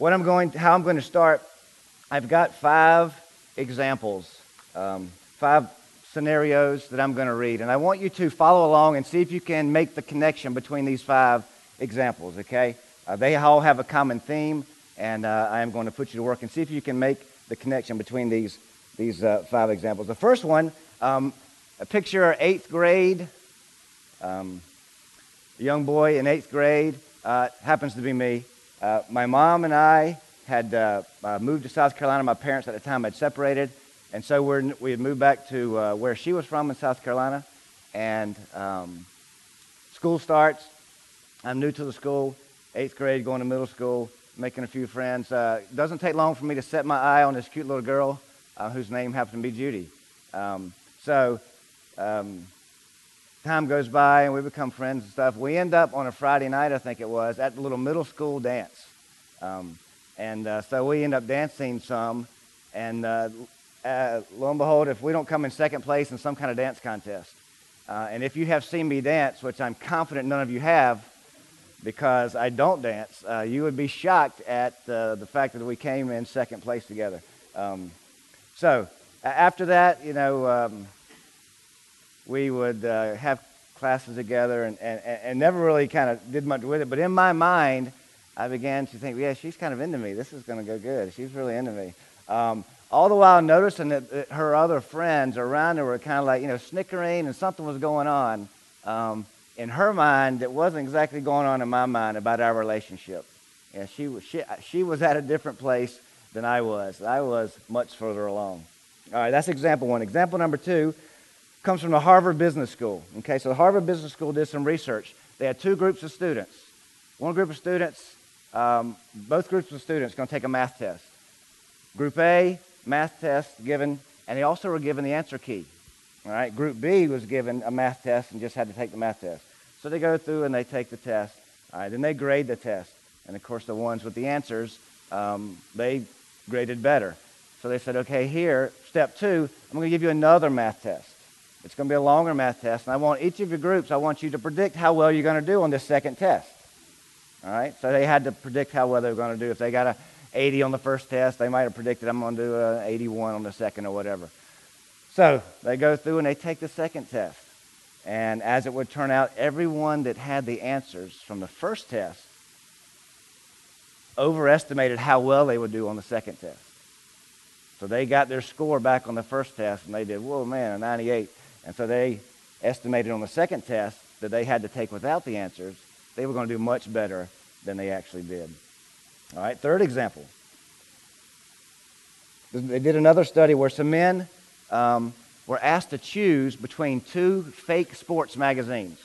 what I'm going, how I'm going to start, I've got five examples, um, five scenarios that I'm going to read. And I want you to follow along and see if you can make the connection between these five examples, okay? Uh, they all have a common theme, and uh, I am going to put you to work and see if you can make the connection between these, these uh, five examples. The first one, um, a picture eighth grade, um, a young boy in eighth grade, uh, happens to be me. Uh, my mom and I had uh, moved to South Carolina. My parents at the time had separated. And so we had moved back to uh, where she was from in South Carolina. And um, school starts. I'm new to the school, eighth grade, going to middle school, making a few friends. Uh, doesn't take long for me to set my eye on this cute little girl uh, whose name happened to be Judy. Um, so um, time goes by and we become friends and stuff. We end up on a Friday night, I think it was, at the little middle school dance. Um, and uh, so we end up dancing some. And uh, uh, lo and behold, if we don't come in second place in some kind of dance contest, uh, and if you have seen me dance, which I'm confident none of you have, because I don't dance, uh, you would be shocked at uh, the fact that we came in second place together. Um, so after that, you know, um, we would uh, have classes together and, and, and never really kind of did much with it. But in my mind, I began to think, yeah, she's kind of into me. This is going to go good. She's really into me. Um, all the while noticing that, that her other friends around her were kind of like, you know, snickering and something was going on um, in her mind that wasn't exactly going on in my mind about our relationship. Yeah, she, was, she, she was at a different place than I was. I was much further along. All right, that's example one. Example number two comes from the Harvard Business School. Okay, so the Harvard Business School did some research. They had two groups of students. One group of students, um, both groups of students, going to take a math test. Group A math test given, and they also were given the answer key. All right, Group B was given a math test and just had to take the math test. So they go through and they take the test. All right, then they grade the test. And of course, the ones with the answers, um, they graded better. So they said, okay, here, step two, I'm going to give you another math test. It's going to be a longer math test. And I want each of your groups, I want you to predict how well you're going to do on this second test. All right? So they had to predict how well they were going to do. If they got a 80 on the first test. They might have predicted I'm going to do an 81 on the second or whatever. So they go through and they take the second test. And as it would turn out, everyone that had the answers from the first test overestimated how well they would do on the second test. So they got their score back on the first test and they did, whoa, man, a 98. And so they estimated on the second test that they had to take without the answers, they were going to do much better than they actually did. All right, third example. They did another study where some men um, were asked to choose between two fake sports magazines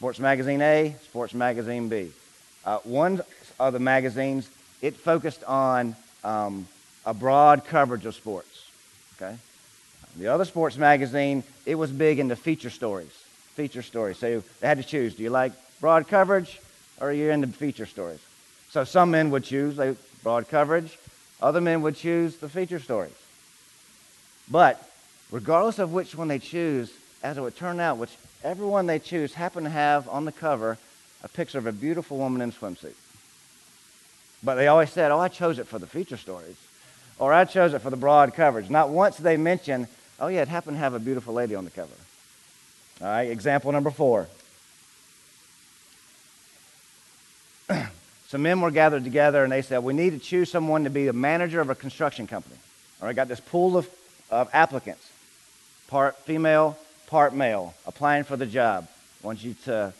Sports Magazine A, Sports Magazine B. Uh, one of the magazines, it focused on um, a broad coverage of sports. Okay? The other sports magazine, it was big into feature stories. Feature stories. So they had to choose do you like broad coverage or are you into feature stories? So some men would choose the broad coverage, other men would choose the feature stories. But regardless of which one they choose, as it would turn out, whichever one they choose happened to have on the cover a picture of a beautiful woman in a swimsuit. But they always said, oh, I chose it for the feature stories. Or I chose it for the broad coverage. Not once they mention, oh, yeah, it happened to have a beautiful lady on the cover. All right, example number four. some men were gathered together and they said, We need to choose someone to be the manager of a construction company. All right, got this pool of, of applicants, part female, part male, applying for the job. I want you to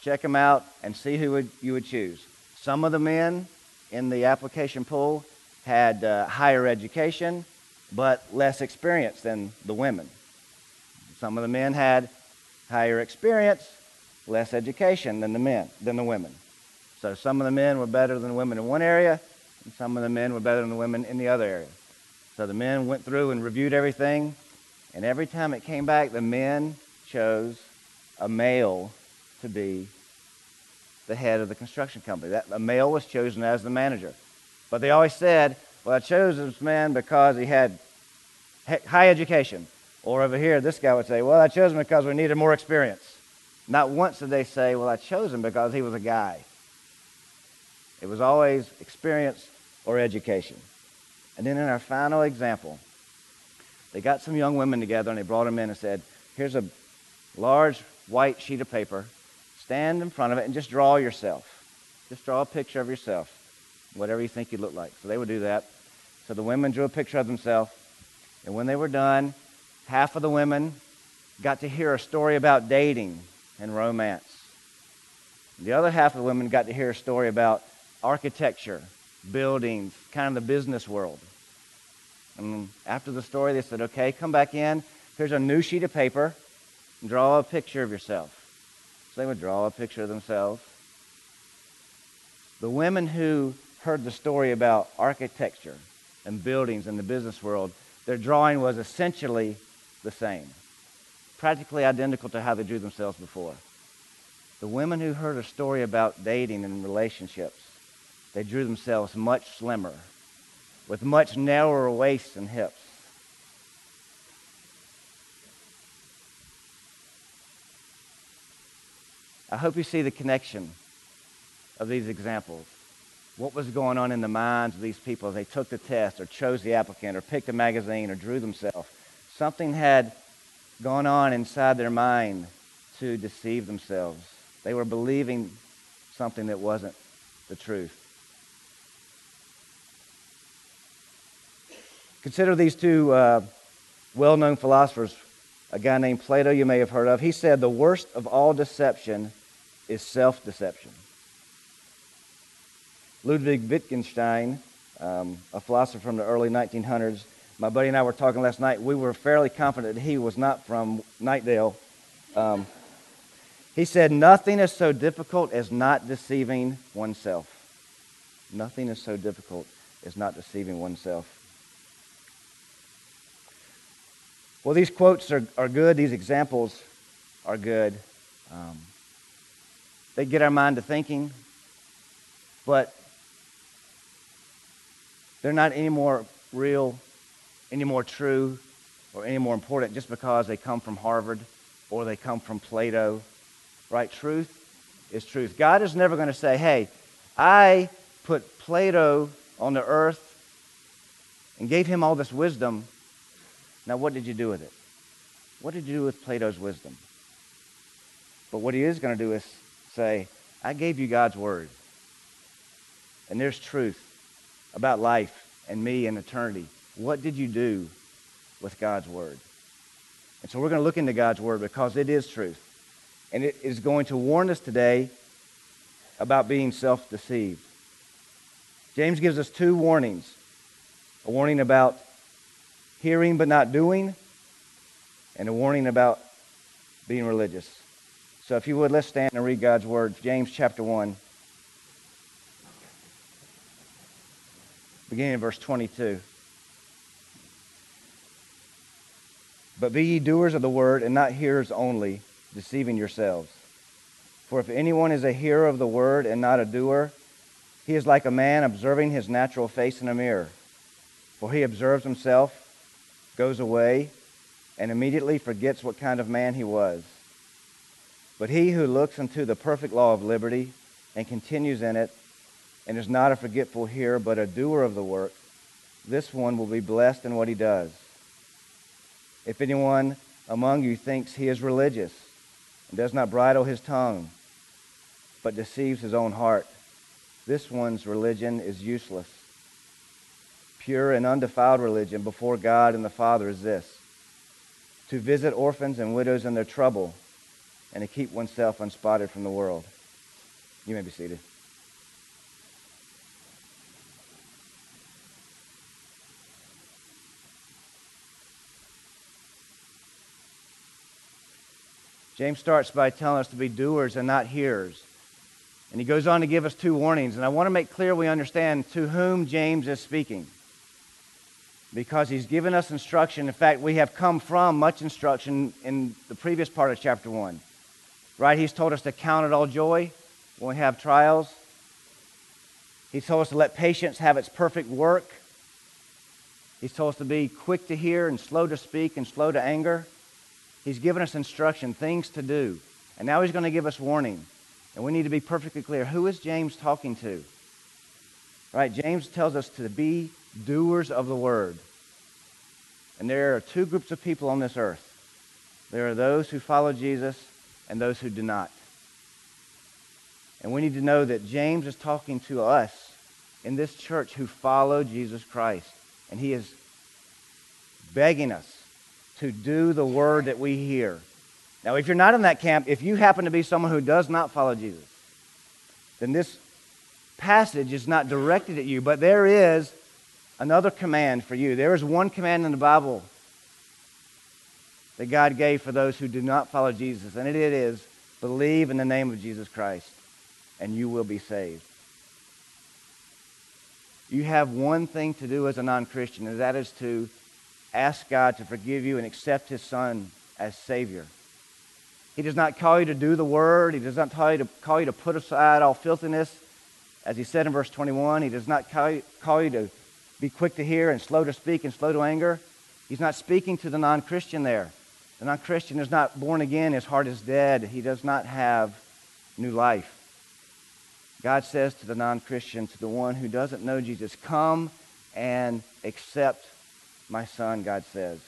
check them out and see who would, you would choose. Some of the men in the application pool had uh, higher education, but less experience than the women. Some of the men had higher experience, less education than the men, than the women. So some of the men were better than the women in one area, and some of the men were better than the women in the other area. So the men went through and reviewed everything, and every time it came back, the men chose a male to be the head of the construction company. That a male was chosen as the manager. But they always said, "Well, I chose this man because he had high education." Or over here, this guy would say, "Well, I chose him because we needed more experience." Not once did they say, "Well, I chose him because he was a guy." It was always experience or education. And then in our final example, they got some young women together and they brought them in and said, Here's a large white sheet of paper. Stand in front of it and just draw yourself. Just draw a picture of yourself, whatever you think you look like. So they would do that. So the women drew a picture of themselves. And when they were done, half of the women got to hear a story about dating and romance. The other half of the women got to hear a story about architecture, buildings, kind of the business world. And after the story, they said, okay, come back in. Here's a new sheet of paper. Draw a picture of yourself. So they would draw a picture of themselves. The women who heard the story about architecture and buildings in the business world, their drawing was essentially the same, practically identical to how they drew themselves before. The women who heard a story about dating and relationships, they drew themselves much slimmer, with much narrower waists and hips. I hope you see the connection of these examples. What was going on in the minds of these people as they took the test or chose the applicant or picked a magazine or drew themselves? Something had gone on inside their mind to deceive themselves. They were believing something that wasn't the truth. Consider these two uh, well known philosophers. A guy named Plato, you may have heard of. He said, The worst of all deception is self deception. Ludwig Wittgenstein, um, a philosopher from the early 1900s, my buddy and I were talking last night. We were fairly confident that he was not from Knightdale. Um, he said, Nothing is so difficult as not deceiving oneself. Nothing is so difficult as not deceiving oneself. Well, these quotes are, are good, these examples are good. Um, they get our mind to thinking, but they're not any more real, any more true, or any more important just because they come from Harvard or they come from Plato right? Truth is truth. God is never going to say, hey, I put Plato on the earth and gave him all this wisdom. Now, what did you do with it? What did you do with Plato's wisdom? But what he is going to do is say, I gave you God's word. And there's truth about life and me and eternity. What did you do with God's word? And so we're going to look into God's word because it is truth. And it is going to warn us today about being self deceived. James gives us two warnings a warning about hearing but not doing, and a warning about being religious. So if you would, let's stand and read God's word. James chapter 1, beginning in verse 22. But be ye doers of the word, and not hearers only deceiving yourselves. For if anyone is a hearer of the word and not a doer, he is like a man observing his natural face in a mirror. For he observes himself, goes away, and immediately forgets what kind of man he was. But he who looks into the perfect law of liberty and continues in it, and is not a forgetful hearer, but a doer of the work, this one will be blessed in what he does. If anyone among you thinks he is religious, and does not bridle his tongue, but deceives his own heart. This one's religion is useless. Pure and undefiled religion before God and the Father is this to visit orphans and widows in their trouble and to keep oneself unspotted from the world. You may be seated. James starts by telling us to be doers and not hearers. And he goes on to give us two warnings. And I want to make clear we understand to whom James is speaking. Because he's given us instruction. In fact, we have come from much instruction in the previous part of chapter 1. Right? He's told us to count it all joy when we have trials. He's told us to let patience have its perfect work. He's told us to be quick to hear and slow to speak and slow to anger. He's given us instruction, things to do. And now he's going to give us warning. And we need to be perfectly clear. Who is James talking to? Right? James tells us to be doers of the word. And there are two groups of people on this earth. There are those who follow Jesus and those who do not. And we need to know that James is talking to us in this church who follow Jesus Christ. And he is begging us to do the word that we hear. Now, if you're not in that camp, if you happen to be someone who does not follow Jesus, then this passage is not directed at you, but there is another command for you. There is one command in the Bible that God gave for those who do not follow Jesus, and it is believe in the name of Jesus Christ, and you will be saved. You have one thing to do as a non Christian, and that is to ask God to forgive you and accept His Son as Savior. He does not call you to do the word. He does not call you to, call you to put aside all filthiness. As he said in verse 21, he does not call you, call you to be quick to hear and slow to speak and slow to anger. He's not speaking to the non Christian there. The non Christian is not born again, his heart is dead, he does not have new life. God says to the non Christian, to the one who doesn't know Jesus, come and accept my son, God says.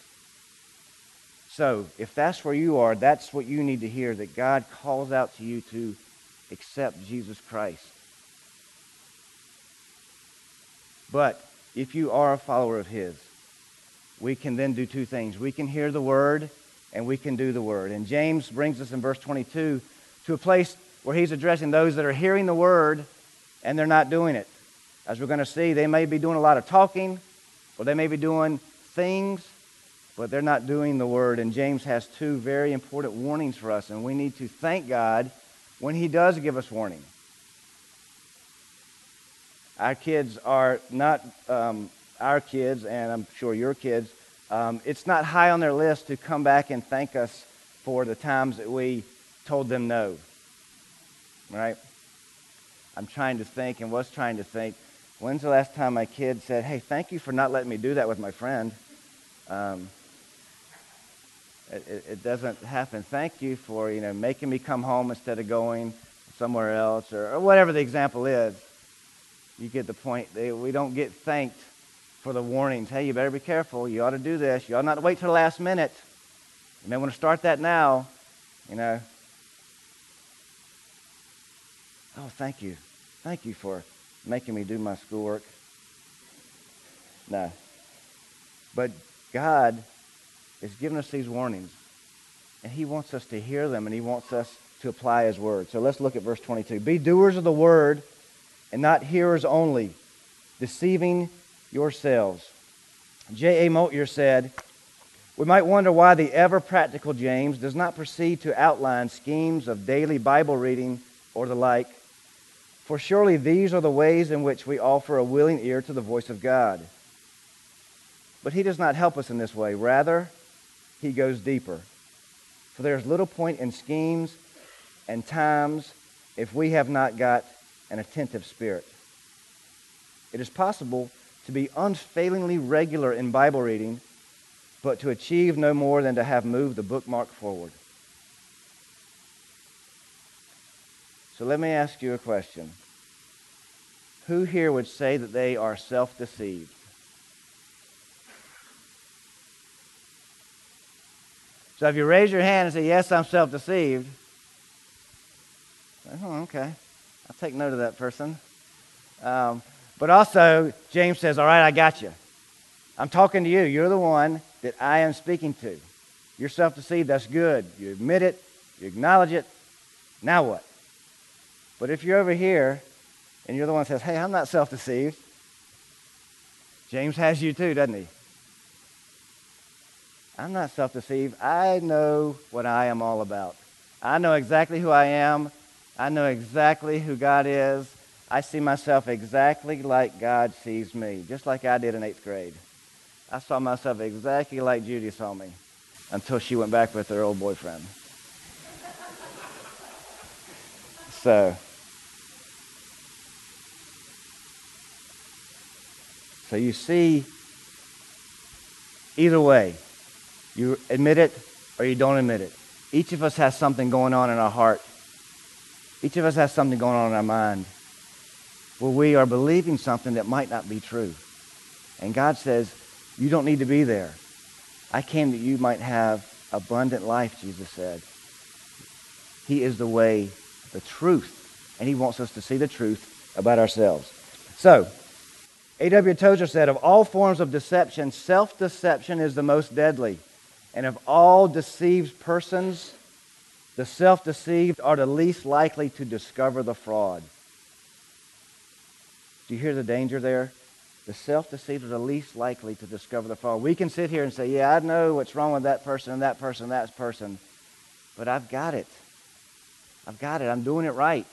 So, if that's where you are, that's what you need to hear that God calls out to you to accept Jesus Christ. But if you are a follower of His, we can then do two things. We can hear the word and we can do the word. And James brings us in verse 22 to a place where he's addressing those that are hearing the word and they're not doing it. As we're going to see, they may be doing a lot of talking or they may be doing things but they're not doing the word. And James has two very important warnings for us, and we need to thank God when he does give us warning. Our kids are not um, our kids, and I'm sure your kids. Um, it's not high on their list to come back and thank us for the times that we told them no. Right? I'm trying to think and was trying to think. When's the last time my kid said, Hey, thank you for not letting me do that with my friend? Um, it, it, doesn't happen. Thank you for you know making me come home instead of going somewhere else, or, or whatever the example is. You get the point. They, we don't get thanked for the warnings. Hey, you better be careful. You ought to do this. You ought not to wait till the last minute. You may want to start that now. You know. Oh, thank you. Thank you for making me do my schoolwork. No. But God is giving us these warnings. And he wants us to hear them and he wants us to apply his word. So let's look at verse 22. Be doers of the word and not hearers only, deceiving yourselves. J.A. Motyer said, We might wonder why the ever practical James does not proceed to outline schemes of daily Bible reading or the like, for surely these are the ways in which we offer a willing ear to the voice of God. But he does not help us in this way. Rather, he goes deeper. For there's little point in schemes and times if we have not got an attentive spirit. It is possible to be unfailingly regular in Bible reading, but to achieve no more than to have moved the bookmark forward. So let me ask you a question. Who here would say that they are self deceived? So if you raise your hand and say, Yes, I'm self deceived, oh, okay. I'll take note of that person. Um, but also, James says, All right, I got you. I'm talking to you. You're the one that I am speaking to. You're self deceived. That's good. You admit it, you acknowledge it. Now what? But if you're over here and you're the one that says, Hey, I'm not self deceived, James has you too, doesn't he? I'm not self deceived. I know what I am all about. I know exactly who I am. I know exactly who God is. I see myself exactly like God sees me, just like I did in eighth grade. I saw myself exactly like Judy saw me until she went back with her old boyfriend. so, so you see, either way, you admit it or you don't admit it. Each of us has something going on in our heart. Each of us has something going on in our mind. where we are believing something that might not be true. And God says, You don't need to be there. I came that you might have abundant life, Jesus said. He is the way, the truth, and He wants us to see the truth about ourselves. So, A.W. Tozer said, Of all forms of deception, self deception is the most deadly. And of all deceived persons, the self deceived are the least likely to discover the fraud. Do you hear the danger there? The self deceived are the least likely to discover the fraud. We can sit here and say, Yeah, I know what's wrong with that person and that person and that person, but I've got it. I've got it. I'm doing it right.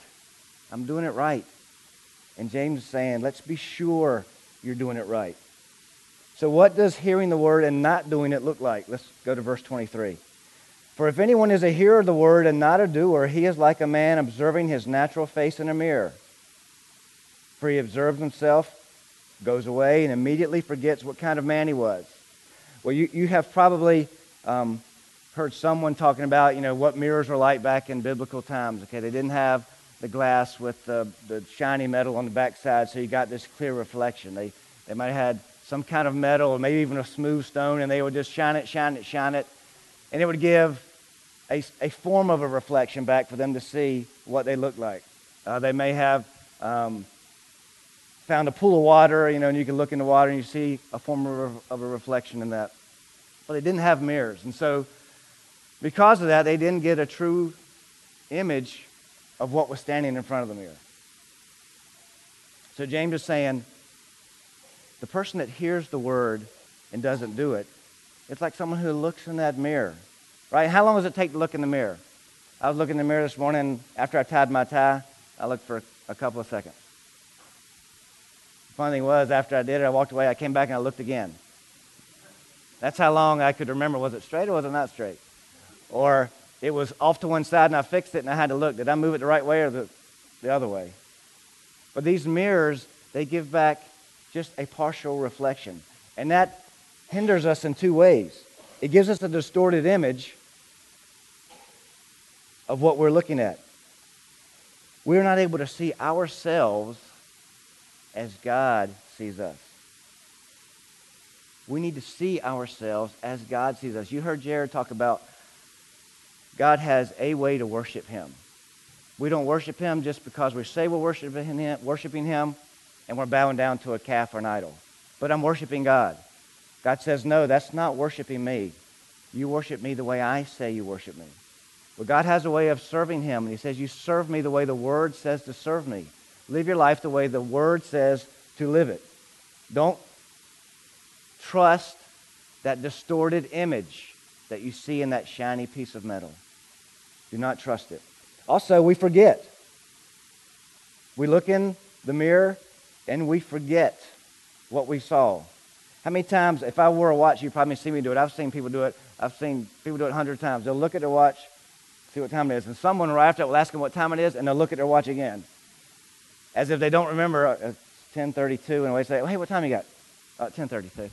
I'm doing it right. And James is saying, Let's be sure you're doing it right. So, what does hearing the word and not doing it look like? Let's go to verse 23. For if anyone is a hearer of the word and not a doer, he is like a man observing his natural face in a mirror. For he observes himself, goes away, and immediately forgets what kind of man he was. Well, you, you have probably um, heard someone talking about, you know, what mirrors were like back in biblical times. Okay, they didn't have the glass with the, the shiny metal on the backside, so you got this clear reflection. They, they might have had some kind of metal or maybe even a smooth stone, and they would just shine it, shine it, shine it, and it would give a, a form of a reflection back for them to see what they look like. Uh, they may have um, found a pool of water, you know, and you can look in the water and you see a form of of a reflection in that. But they didn't have mirrors. And so, because of that, they didn't get a true image of what was standing in front of the mirror. So, James is saying the person that hears the word and doesn't do it, it's like someone who looks in that mirror, right? How long does it take to look in the mirror? I was looking in the mirror this morning after I tied my tie. I looked for a couple of seconds. The Funny thing was, after I did it, I walked away. I came back and I looked again. That's how long I could remember. Was it straight or was it not straight? Or it was off to one side and I fixed it and I had to look. Did I move it the right way or the, the other way? But these mirrors, they give back just a partial reflection. And that hinders us in two ways. It gives us a distorted image of what we're looking at. We're not able to see ourselves as God sees us. We need to see ourselves as God sees us. You heard Jared talk about God has a way to worship Him. We don't worship Him just because we say we're worshiping Him, worshiping Him and we're bowing down to a calf or an idol. But I'm worshiping God. God says, No, that's not worshiping me. You worship me the way I say you worship me. But God has a way of serving Him, and He says, You serve me the way the Word says to serve me. Live your life the way the Word says to live it. Don't trust that distorted image that you see in that shiny piece of metal. Do not trust it. Also, we forget. We look in the mirror and we forget what we saw. How many times, if I wore a watch, you'd probably see me do it. I've seen people do it. I've seen people do it a hundred times. They'll look at their watch, see what time it is, and someone right after will ask them what time it is, and they'll look at their watch again as if they don't remember uh, it's 1032 and they say, hey, what time you got? Uh, 1032.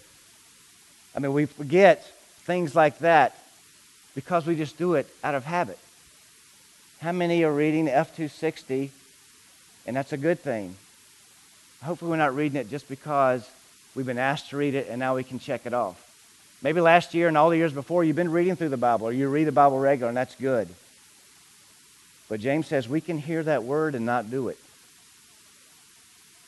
I mean, we forget things like that because we just do it out of habit. How many are reading F260? And that's a good thing. Hopefully, we're not reading it just because we've been asked to read it and now we can check it off. Maybe last year and all the years before, you've been reading through the Bible or you read the Bible regular, and that's good. But James says we can hear that word and not do it.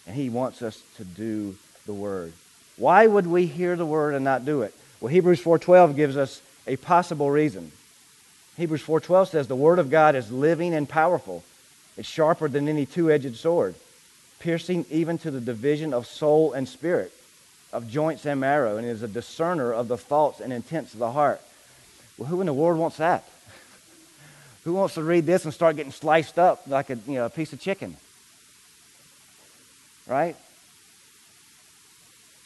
And he wants us to do the word. Why would we hear the word and not do it? Well, Hebrews 4:12 gives us a possible reason. Hebrews 4:12 says the word of God is living and powerful. It's sharper than any two-edged sword, piercing even to the division of soul and spirit, of joints and marrow, and is a discerner of the thoughts and intents of the heart. Well, who in the world wants that? who wants to read this and start getting sliced up like a, you know, a piece of chicken? right?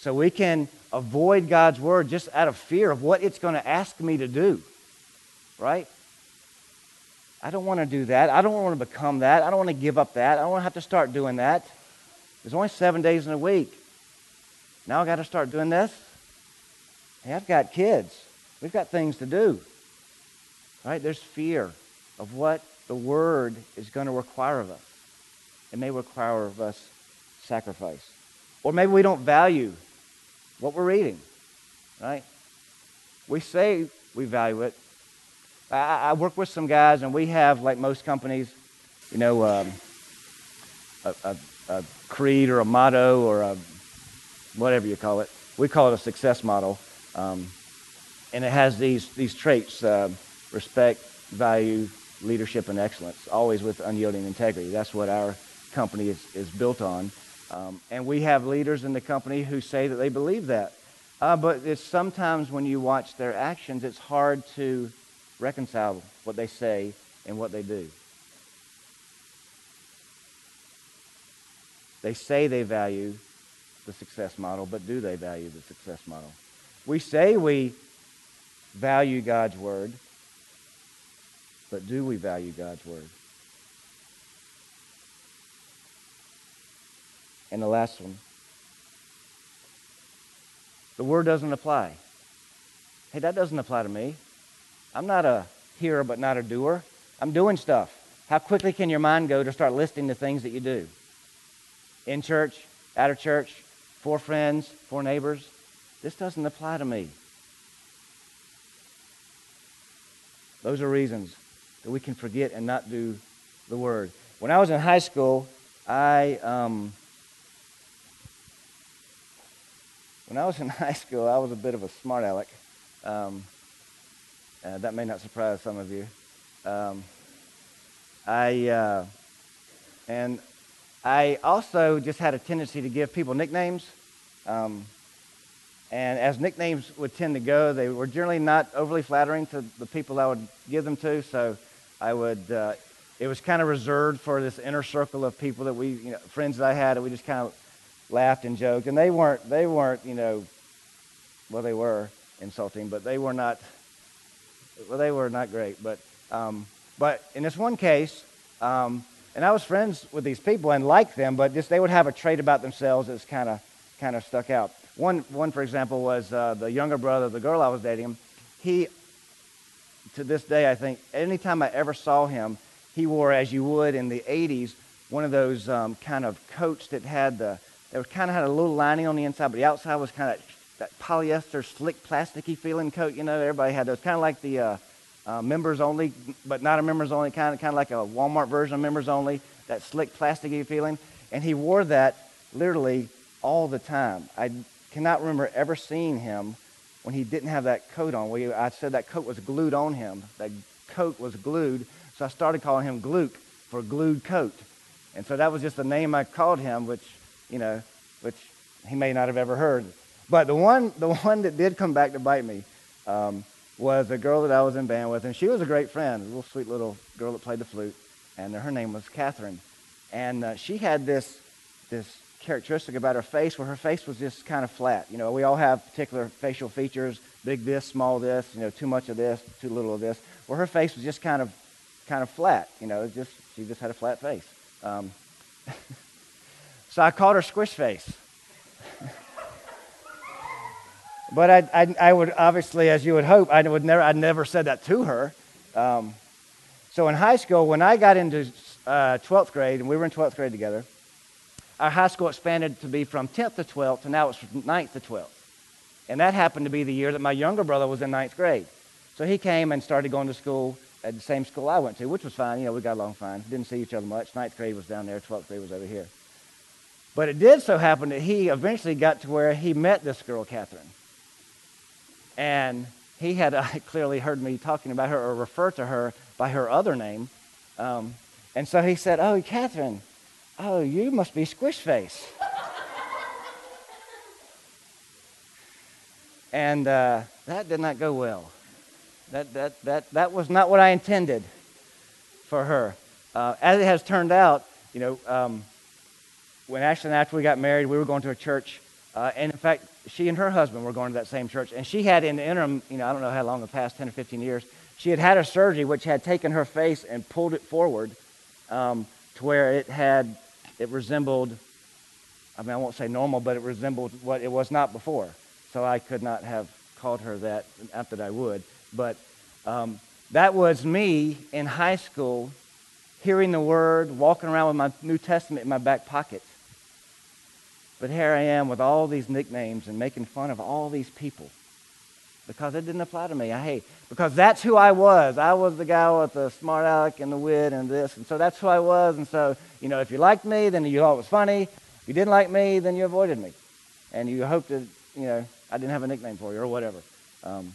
So we can avoid God's word just out of fear of what it's going to ask me to do, right? I don't want to do that. I don't want to become that. I don't want to give up that. I don't want to have to start doing that. There's only seven days in a week. Now i got to start doing this. Hey, I've got kids. We've got things to do. Right? There's fear of what the Word is going to require of us. It may require of us sacrifice. Or maybe we don't value what we're reading, right? We say we value it. I, I work with some guys, and we have, like most companies, you know, um, a, a, a creed or a motto or a whatever you call it. We call it a success model. Um, and it has these, these traits uh, respect, value, leadership, and excellence, always with unyielding integrity. That's what our company is, is built on. Um, and we have leaders in the company who say that they believe that. Uh, but it's sometimes when you watch their actions, it's hard to reconcile what they say and what they do. They say they value the success model, but do they value the success model? We say we value God's word, but do we value God's word? And the last one the word doesn't apply. Hey, that doesn't apply to me. I'm not a hearer, but not a doer. I'm doing stuff. How quickly can your mind go to start listing the things that you do? In church, out of church, for friends, for neighbors. This doesn't apply to me. Those are reasons that we can forget and not do the word. When I was in high school, I um, when I was in high school, I was a bit of a smart aleck. Um, uh, that may not surprise some of you. Um, I uh, and I also just had a tendency to give people nicknames. Um, and as nicknames would tend to go, they were generally not overly flattering to the people I would give them to. So I would, uh, it was kind of reserved for this inner circle of people that we, you know, friends that I had, that we just kind of laughed and joked. And they weren't, they weren't, you know, well, they were insulting, but they were not, well, they were not great. But, um, but in this one case, um, and I was friends with these people and liked them, but just they would have a trait about themselves that's kind of, kind of stuck out. One, one for example, was uh, the younger brother of the girl I was dating. He, to this day, I think, anytime I ever saw him, he wore, as you would in the 80s, one of those um, kind of coats that had the, that kind of had a little lining on the inside, but the outside was kind of that polyester, slick, plasticky feeling coat. You know, everybody had those, kind of like the uh, uh, members only, but not a members only, kind of, kind of like a Walmart version of members only, that slick, plasticky feeling. And he wore that literally all the time. I cannot remember ever seeing him when he didn't have that coat on. I said that coat was glued on him. That coat was glued, so I started calling him Gluke for glued coat. And so that was just the name I called him, which, you know, which he may not have ever heard. But the one, the one that did come back to bite me um, was a girl that I was in band with, and she was a great friend, a little sweet little girl that played the flute, and her name was Catherine. And uh, she had this, this characteristic about her face where her face was just kind of flat. You know, we all have particular facial features, big this, small this, you know, too much of this, too little of this. Where her face was just kind of, kind of flat. You know, just she just had a flat face. Um, so I called her Squish Face. but I, I, I, would obviously, as you would hope, I would never, I never said that to her. Um, so in high school, when I got into uh, 12th grade, and we were in 12th grade together, our high school expanded to be from 10th to 12th, and now it's from 9th to 12th. And that happened to be the year that my younger brother was in ninth grade. So he came and started going to school at the same school I went to, which was fine. You know, we got along fine. Didn't see each other much. Ninth grade was down there, 12th grade was over here. But it did so happen that he eventually got to where he met this girl, Catherine. And he had uh, clearly heard me talking about her or refer to her by her other name. Um, and so he said, Oh, Catherine, Oh, you must be Squish Face. and uh, that did not go well. That, that, that, that was not what I intended for her. Uh, as it has turned out, you know, um, when Ashley and after we got married, we were going to a church. Uh, and in fact, she and her husband were going to that same church. And she had, in the interim, you know, I don't know how long, the past 10 or 15 years, she had had a surgery which had taken her face and pulled it forward um, to where it had it resembled, I mean, I won't say normal, but it resembled what it was not before. So I could not have called her that, not that I would. But um, that was me in high school hearing the word, walking around with my New Testament in my back pocket. But here I am with all these nicknames and making fun of all these people because it didn't apply to me. I hate because that's who I was. I was the guy with the smart aleck and the wit and this, and so that's who I was. And so you know, if you liked me, then you thought it was funny. If you didn't like me, then you avoided me, and you hoped that you know I didn't have a nickname for you or whatever. Um,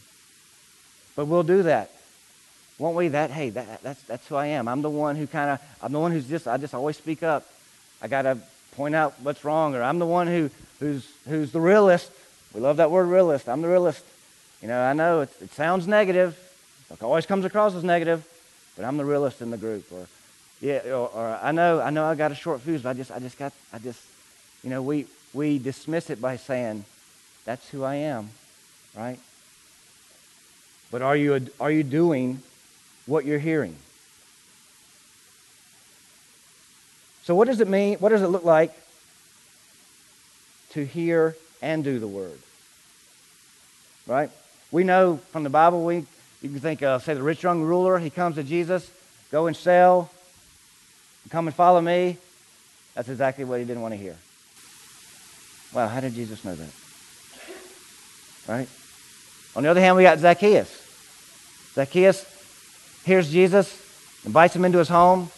but we'll do that, won't we? That hey, that, that's that's who I am. I'm the one who kind of I'm the one who's just I just always speak up. I gotta point out what's wrong, or I'm the one who who's who's the realist. We love that word realist. I'm the realist. You know, I know it, it sounds negative. It always comes across as negative, but I'm the realist in the group. Or yeah, or, or I know I know I got a short fuse, but I just I just got I just you know we we dismiss it by saying that's who I am, right? But are you, are you doing what you're hearing? So, what does it mean? What does it look like to hear and do the word? Right? We know from the Bible, we, you can think of, say, the rich young ruler. He comes to Jesus, go and sell, come and follow me. That's exactly what he didn't want to hear. Wow, how did Jesus know that? Right? On the other hand, we got Zacchaeus. Zacchaeus hears Jesus, invites him into his home,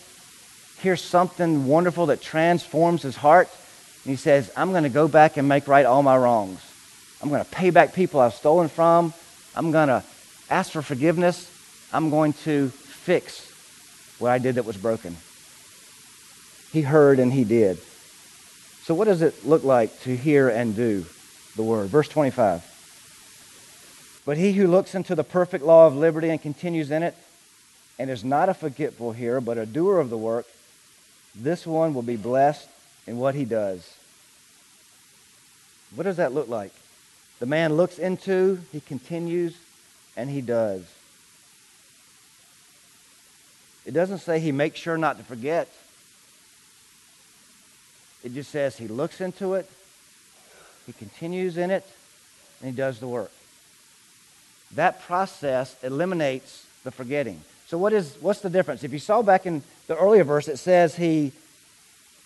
hears something wonderful that transforms his heart, and he says, I'm going to go back and make right all my wrongs. I'm going to pay back people I've stolen from. I'm going to ask for forgiveness. I'm going to fix what I did that was broken. He heard and he did. So, what does it look like to hear and do the word? Verse 25. But he who looks into the perfect law of liberty and continues in it, and is not a forgetful hearer, but a doer of the work, this one will be blessed in what he does. What does that look like? The man looks into, he continues, and he does. It doesn't say he makes sure not to forget. It just says he looks into it, he continues in it, and he does the work. That process eliminates the forgetting. So what is what's the difference? If you saw back in the earlier verse, it says he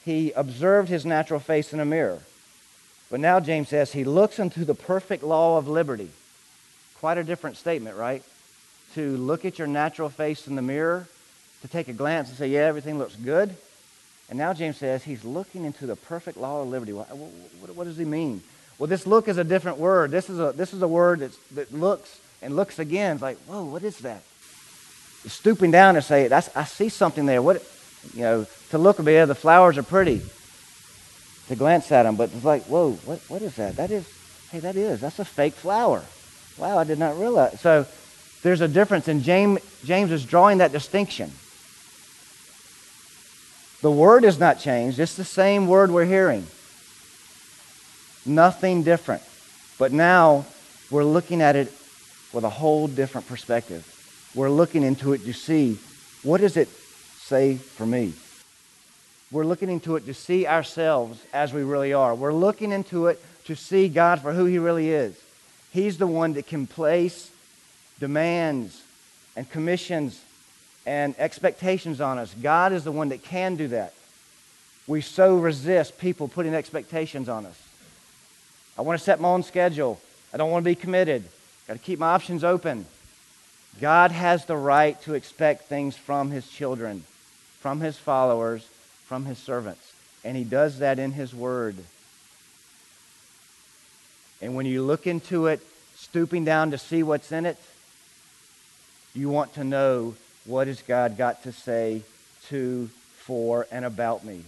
he observed his natural face in a mirror. But now James says he looks into the perfect law of liberty. Quite a different statement, right? To look at your natural face in the mirror, to take a glance and say, yeah, everything looks good. And now James says he's looking into the perfect law of liberty. What, what, what does he mean? Well, this look is a different word. This is a, this is a word that looks and looks again. It's like, whoa, what is that? Stooping down and say, I see something there. What, you know, to look a bit, the flowers are pretty. To glance at them, but it's like, whoa, what, what is that? That is, hey, that is, that's a fake flower. Wow, I did not realize. So there's a difference, and James, James is drawing that distinction. The word is not changed, it's the same word we're hearing. Nothing different. But now we're looking at it with a whole different perspective. We're looking into it to see what does it say for me? We're looking into it to see ourselves as we really are. We're looking into it to see God for who He really is. He's the one that can place demands and commissions and expectations on us. God is the one that can do that. We so resist people putting expectations on us. I want to set my own schedule. I don't want to be committed. Got to keep my options open. God has the right to expect things from his children, from his followers, from his servants. And he does that in his word. And when you look into it, stooping down to see what's in it, you want to know what has God got to say to, for, and about me.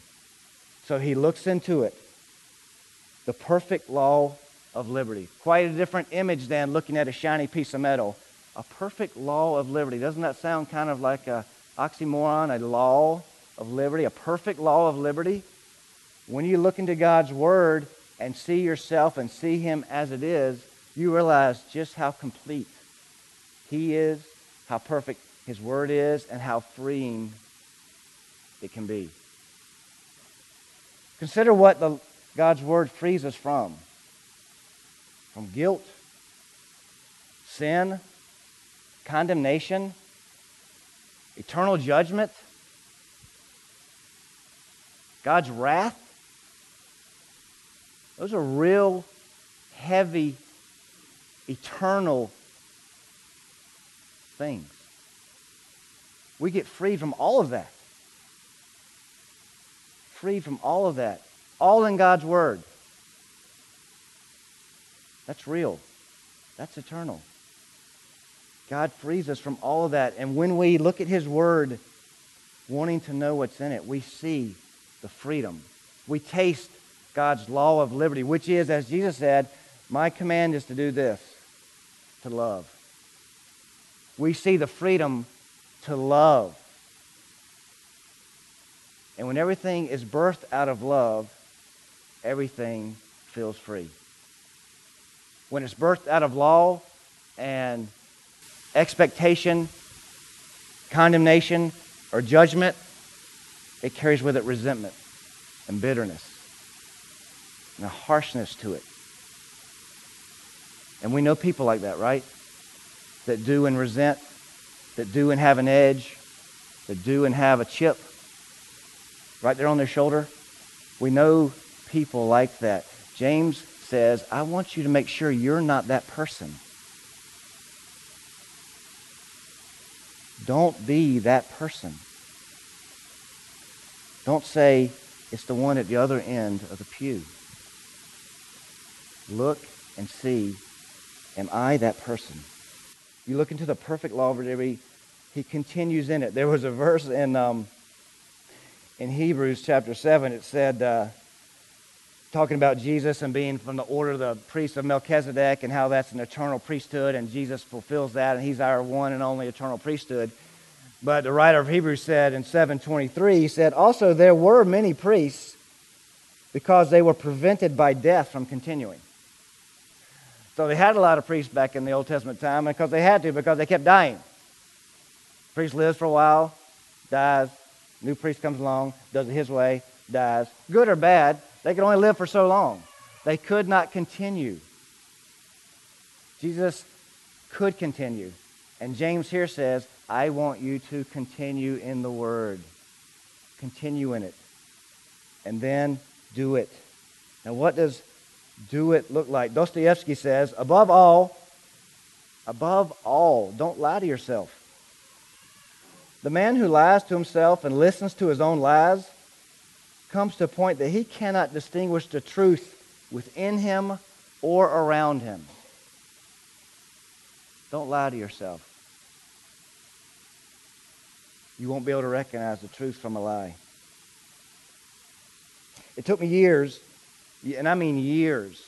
So he looks into it. The perfect law of liberty. Quite a different image than looking at a shiny piece of metal. A perfect law of liberty. Doesn't that sound kind of like a oxymoron, a law of liberty, a perfect law of liberty? When you look into God's word and see yourself and see him as it is, you realize just how complete he is, how perfect his word is, and how freeing it can be. Consider what the, God's word frees us from from guilt, sin, condemnation, eternal judgment, God's wrath. Those are real, heavy, eternal things. We get freed from all of that. Freed from all of that. All in God's Word. That's real. That's eternal. God frees us from all of that. And when we look at His Word, wanting to know what's in it, we see the freedom. We taste God's law of liberty, which is, as Jesus said, my command is to do this, to love. We see the freedom to love. And when everything is birthed out of love, everything feels free. When it's birthed out of law and expectation, condemnation, or judgment, it carries with it resentment and bitterness and a harshness to it. And we know people like that, right? That do and resent that do and have an edge, that do and have a chip right there on their shoulder. We know people like that. James says, I want you to make sure you're not that person. Don't be that person. Don't say it's the one at the other end of the pew. Look and see, am I that person? You look into the perfect law of liberty, he continues in it. There was a verse in, um, in Hebrews chapter 7. It said, uh, talking about Jesus and being from the order of the priest of Melchizedek and how that's an eternal priesthood, and Jesus fulfills that, and he's our one and only eternal priesthood. But the writer of Hebrews said in 723, he said, Also there were many priests because they were prevented by death from continuing. So they had a lot of priests back in the Old Testament time because they had to because they kept dying. Priest lives for a while, dies. New priest comes along, does it his way, dies. Good or bad, they could only live for so long. They could not continue. Jesus could continue. And James here says, I want you to continue in the word. Continue in it. And then do it. Now, what does do it look like? Dostoevsky says, above all, above all, don't lie to yourself. The man who lies to himself and listens to his own lies comes to a point that he cannot distinguish the truth within him or around him. Don't lie to yourself. You won't be able to recognize the truth from a lie. It took me years, and I mean years,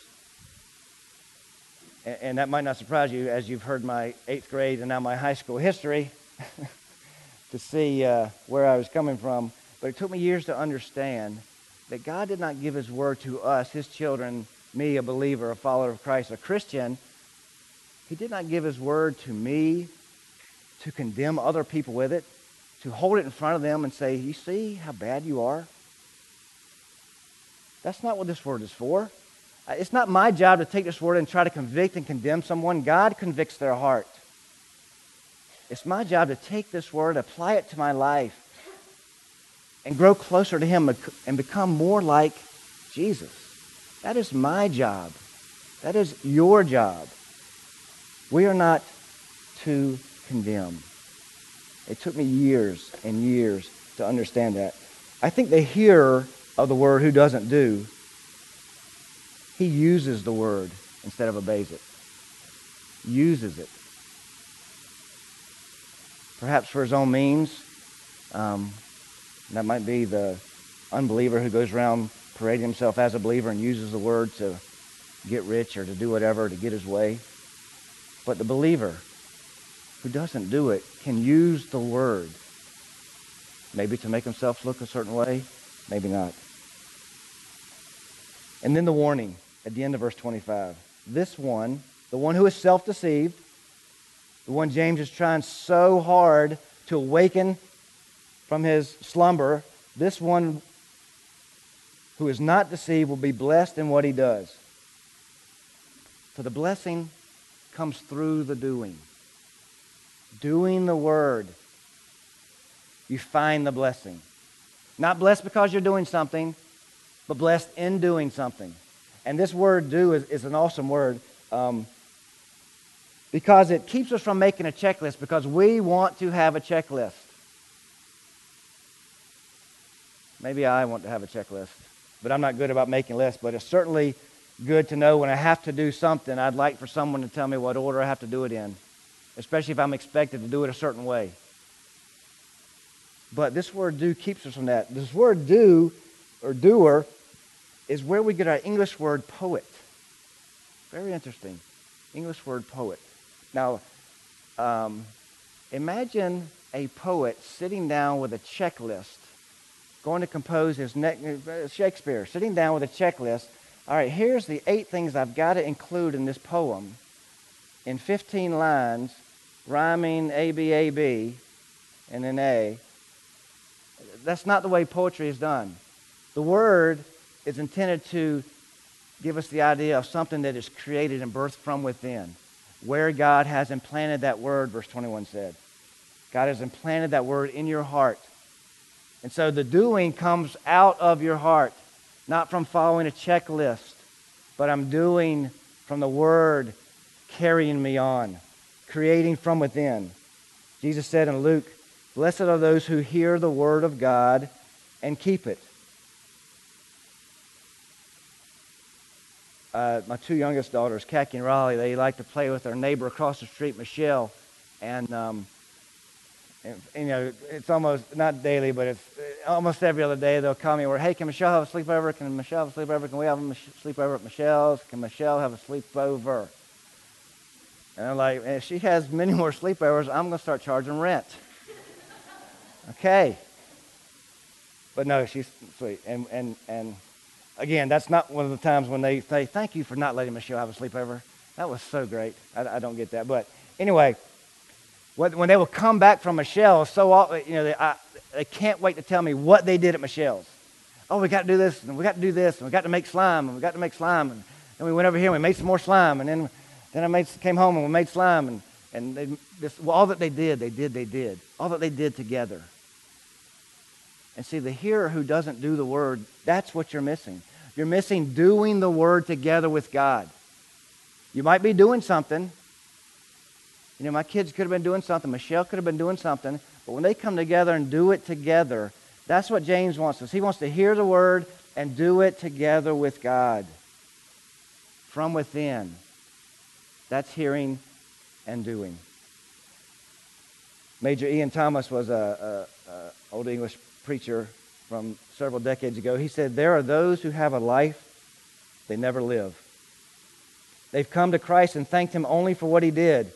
and that might not surprise you as you've heard my eighth grade and now my high school history. to see uh, where I was coming from. But it took me years to understand that God did not give his word to us, his children, me, a believer, a follower of Christ, a Christian. He did not give his word to me to condemn other people with it, to hold it in front of them and say, You see how bad you are? That's not what this word is for. Uh, it's not my job to take this word and try to convict and condemn someone. God convicts their heart. It's my job to take this word, apply it to my life, and grow closer to Him and become more like Jesus. That is my job. That is your job. We are not to condemn. It took me years and years to understand that. I think the hearer of the word who doesn't do, he uses the word instead of obeys it. Uses it perhaps for his own means. Um, that might be the unbeliever who goes around parading himself as a believer and uses the word to get rich or to do whatever to get his way. But the believer who doesn't do it can use the word maybe to make himself look a certain way, maybe not. And then the warning at the end of verse 25. This one, the one who is self deceived, the one James is trying so hard to awaken from his slumber, this one who is not deceived will be blessed in what he does. For the blessing comes through the doing. Doing the word, you find the blessing. Not blessed because you're doing something, but blessed in doing something. And this word do is, is an awesome word um, because it keeps us from making a checklist because we want to have a checklist. Maybe I want to have a checklist, but I'm not good about making lists. But it's certainly good to know when I have to do something, I'd like for someone to tell me what order I have to do it in, especially if I'm expected to do it a certain way. But this word do keeps us from that. This word do or doer is where we get our English word poet. Very interesting. English word poet. Now, um, imagine a poet sitting down with a checklist, going to compose his ne- uh, Shakespeare, sitting down with a checklist. All right, here's the eight things I've got to include in this poem in 15 lines, rhyming A, B, A, B, and then A. That's not the way poetry is done. The word is intended to give us the idea of something that is created and birthed from within. Where God has implanted that word, verse 21 said. God has implanted that word in your heart. And so the doing comes out of your heart, not from following a checklist, but I'm doing from the word carrying me on, creating from within. Jesus said in Luke, Blessed are those who hear the word of God and keep it. uh, my two youngest daughters, Khaki and Raleigh, they like to play with their neighbor across the street, Michelle. And, um, and, you know, it's almost, not daily, but it's almost every other day they'll call me where, hey, can Michelle have a sleepover? Can Michelle have a sleepover? Can we have a sleepover at Michelle's? Can Michelle have a sleepover? And I'm like, if she has many more sleepovers, I'm going to start charging rent. okay. But no, she's sweet. And, and, and Again, that's not one of the times when they say, Thank you for not letting Michelle have a sleepover. That was so great. I, I don't get that. But anyway, when they will come back from Michelle's, so you know, they, I, they can't wait to tell me what they did at Michelle's. Oh, we got to do this, and we got to do this, and we got to make slime, and we got to make slime. And then we went over here and we made some more slime, and then, then I made, came home and we made slime. And, and they, this, well, all that they did, they did, they did. All that they did together. And see, the hearer who doesn't do the word, that's what you're missing. You're missing doing the word together with God. You might be doing something. You know, my kids could have been doing something. Michelle could have been doing something. But when they come together and do it together, that's what James wants us. He wants to hear the word and do it together with God from within. That's hearing and doing. Major Ian Thomas was a, a, a old English preacher from several decades ago. He said, There are those who have a life they never live. They've come to Christ and thanked Him only for what He did,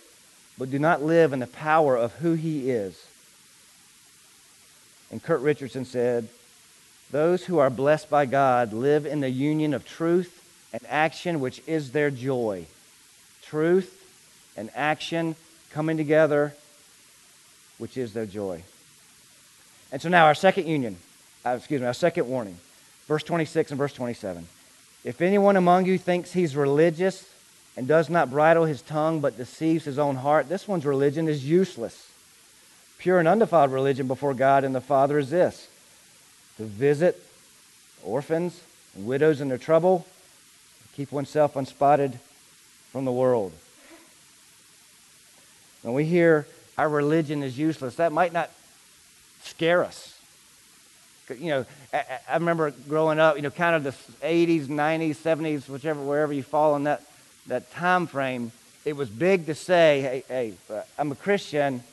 but do not live in the power of who He is. And Kurt Richardson said, Those who are blessed by God live in the union of truth and action, which is their joy. Truth and action coming together, which is their joy. And so now our second union, uh, excuse me, our second warning, verse 26 and verse 27. If anyone among you thinks he's religious and does not bridle his tongue but deceives his own heart, this one's religion is useless. Pure and undefiled religion before God and the Father is this to visit orphans and widows in their trouble, keep oneself unspotted from the world. When we hear our religion is useless, that might not scare us. You know, I, I remember growing up, you know, kind of the 80s, 90s, 70s, whichever, wherever you fall in that, that time frame, it was big to say, hey, hey, uh, I'm a Christian.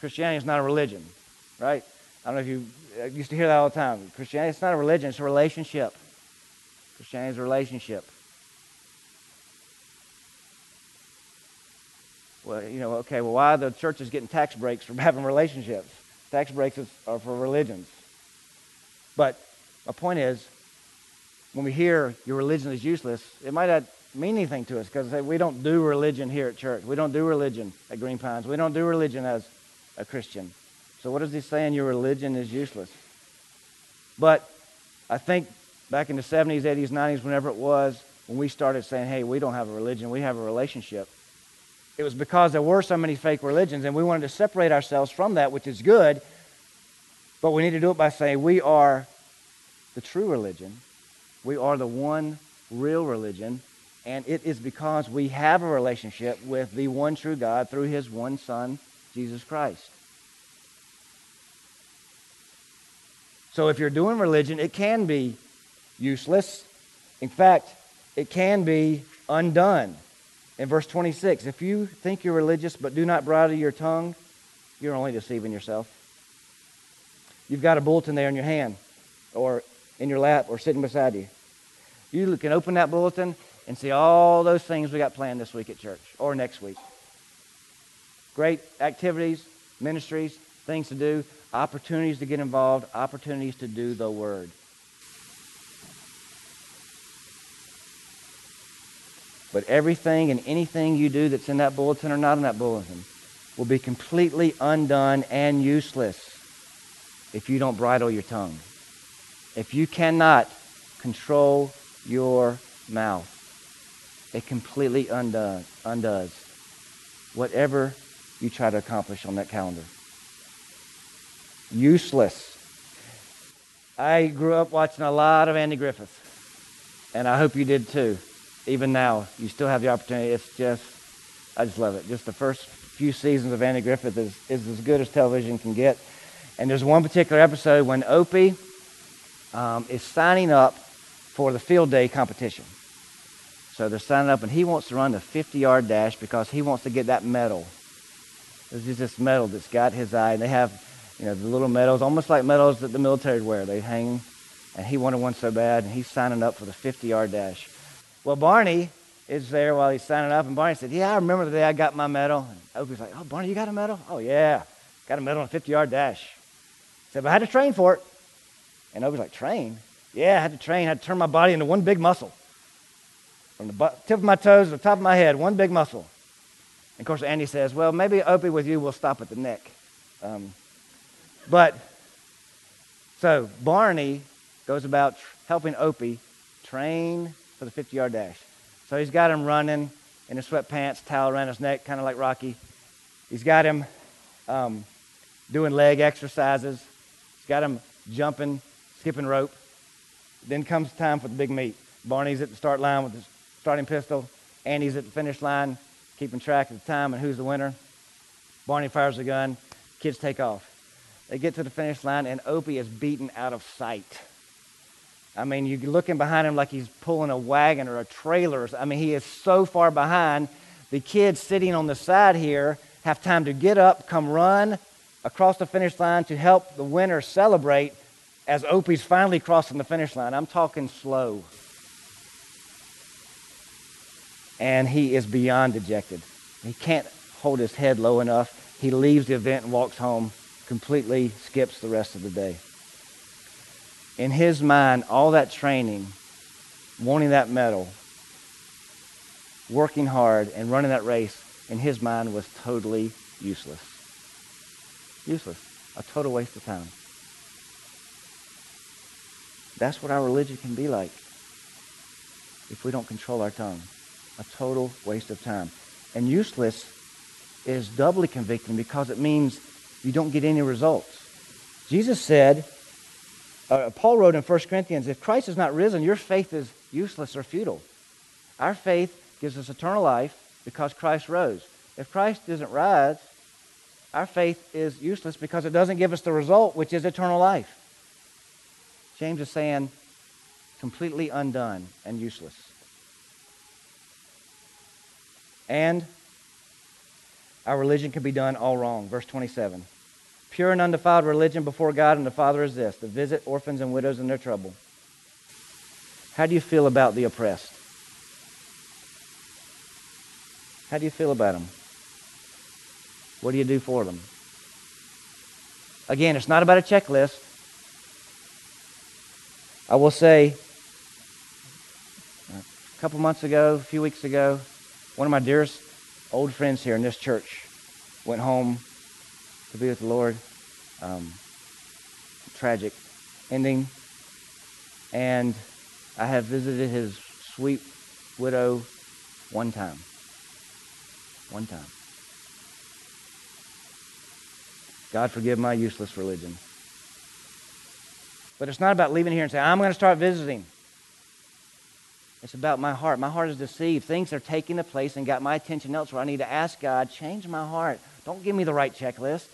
Christianity is not a religion, right? I don't know if you I used to hear that all the time. Christianity is not a religion, it's a relationship. Christianity is a relationship. Well, you know, okay, well, why the church is getting tax breaks from having relationships? Tax breaks are for religions. But my point is, when we hear your religion is useless, it might not mean anything to us because we don't do religion here at church. We don't do religion at Green Pines. We don't do religion as a Christian. So what is he saying? Your religion is useless. But I think back in the 70s, 80s, 90s, whenever it was, when we started saying, hey, we don't have a religion, we have a relationship, it was because there were so many fake religions, and we wanted to separate ourselves from that, which is good. But we need to do it by saying we are the true religion. We are the one real religion, and it is because we have a relationship with the one true God through his one Son, Jesus Christ. So if you're doing religion, it can be useless. In fact, it can be undone. In verse 26, if you think you're religious but do not bridle your tongue, you're only deceiving yourself. You've got a bulletin there in your hand or in your lap or sitting beside you. You can open that bulletin and see all those things we got planned this week at church or next week. Great activities, ministries, things to do, opportunities to get involved, opportunities to do the word. But everything and anything you do that's in that bulletin or not in that bulletin will be completely undone and useless if you don't bridle your tongue. If you cannot control your mouth, it completely undoes, undoes whatever you try to accomplish on that calendar. Useless. I grew up watching a lot of Andy Griffith, and I hope you did too. Even now, you still have the opportunity. It's just, I just love it. Just the first few seasons of Andy Griffith is, is as good as television can get. And there's one particular episode when Opie um, is signing up for the field day competition. So they're signing up, and he wants to run the 50 yard dash because he wants to get that medal. There's this medal that's got his eye, and they have, you know, the little medals, almost like medals that the military wear. They hang, and he wanted one so bad, and he's signing up for the 50 yard dash. Well, Barney is there while he's signing up, and Barney said, Yeah, I remember the day I got my medal. And Opie's like, Oh, Barney, you got a medal? Oh, yeah, got a medal on a 50 yard dash. He said, But I had to train for it. And Opie's like, Train? Yeah, I had to train, I had to turn my body into one big muscle. From the tip of my toes to the top of my head, one big muscle. And of course, Andy says, Well, maybe Opie with you will stop at the neck. Um, but, so Barney goes about helping Opie train for the 50 yard dash. So he's got him running in his sweatpants, towel around his neck, kind of like Rocky. He's got him um, doing leg exercises. He's got him jumping, skipping rope. Then comes time for the big meet. Barney's at the start line with his starting pistol. Andy's at the finish line, keeping track of the time and who's the winner. Barney fires the gun. Kids take off. They get to the finish line, and Opie is beaten out of sight. I mean, you're looking behind him like he's pulling a wagon or a trailer. I mean, he is so far behind. The kids sitting on the side here have time to get up, come run across the finish line to help the winner celebrate as Opie's finally crossing the finish line. I'm talking slow and he is beyond dejected. He can't hold his head low enough. He leaves the event and walks home, completely skips the rest of the day. In his mind, all that training, wanting that medal, working hard, and running that race, in his mind was totally useless. Useless. A total waste of time. That's what our religion can be like if we don't control our tongue a total waste of time. And useless is doubly convicting because it means you don't get any results. Jesus said, uh, Paul wrote in 1 Corinthians, if Christ is not risen, your faith is useless or futile. Our faith gives us eternal life because Christ rose. If Christ doesn't rise, our faith is useless because it doesn't give us the result, which is eternal life. James is saying, completely undone and useless. And our religion can be done all wrong. Verse 27. Pure and undefiled religion before God and the Father is this to visit orphans and widows in their trouble. How do you feel about the oppressed? How do you feel about them? What do you do for them? Again, it's not about a checklist. I will say, a couple months ago, a few weeks ago, one of my dearest old friends here in this church went home to be with the Lord. Um, tragic ending. And I have visited his sweet widow one time. One time. God forgive my useless religion. But it's not about leaving here and saying, I'm going to start visiting. It's about my heart. My heart is deceived. Things are taking the place and got my attention elsewhere. I need to ask God, change my heart. Don't give me the right checklist.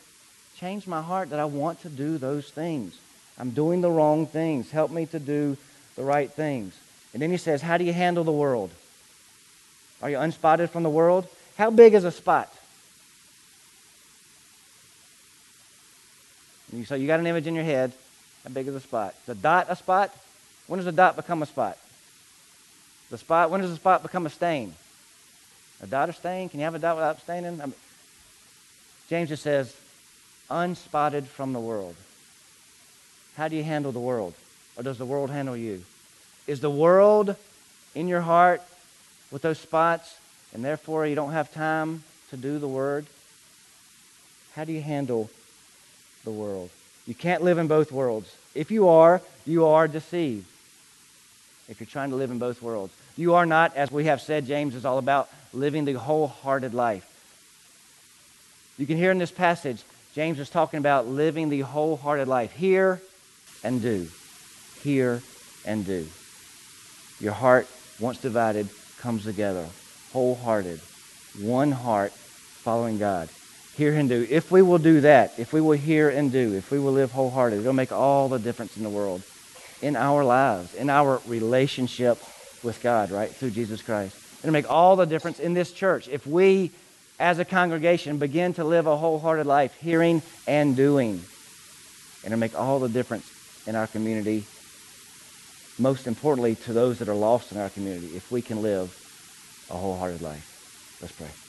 Change my heart that I want to do those things. I'm doing the wrong things. Help me to do the right things. And then he says, How do you handle the world? Are you unspotted from the world? How big is a spot? You So you got an image in your head. How big is a spot? Is a dot a spot? When does a dot become a spot? The spot. When does the spot become a stain? A dot or stain? Can you have a dot without staining? I mean, James just says, unspotted from the world. How do you handle the world? Or does the world handle you? Is the world in your heart with those spots, and therefore you don't have time to do the word? How do you handle the world? You can't live in both worlds. If you are, you are deceived. If you're trying to live in both worlds, you are not, as we have said, James is all about living the wholehearted life. You can hear in this passage, James is talking about living the wholehearted life. Hear and do. Hear and do. Your heart, once divided, comes together. Wholehearted. One heart following God. Hear and do. If we will do that, if we will hear and do, if we will live wholehearted, it'll make all the difference in the world, in our lives, in our relationship with God, right? Through Jesus Christ. It'll make all the difference in this church. If we, as a congregation, begin to live a wholehearted life, hearing and doing, And it'll make all the difference in our community. Most importantly, to those that are lost in our community, if we can live a wholehearted life. Let's pray.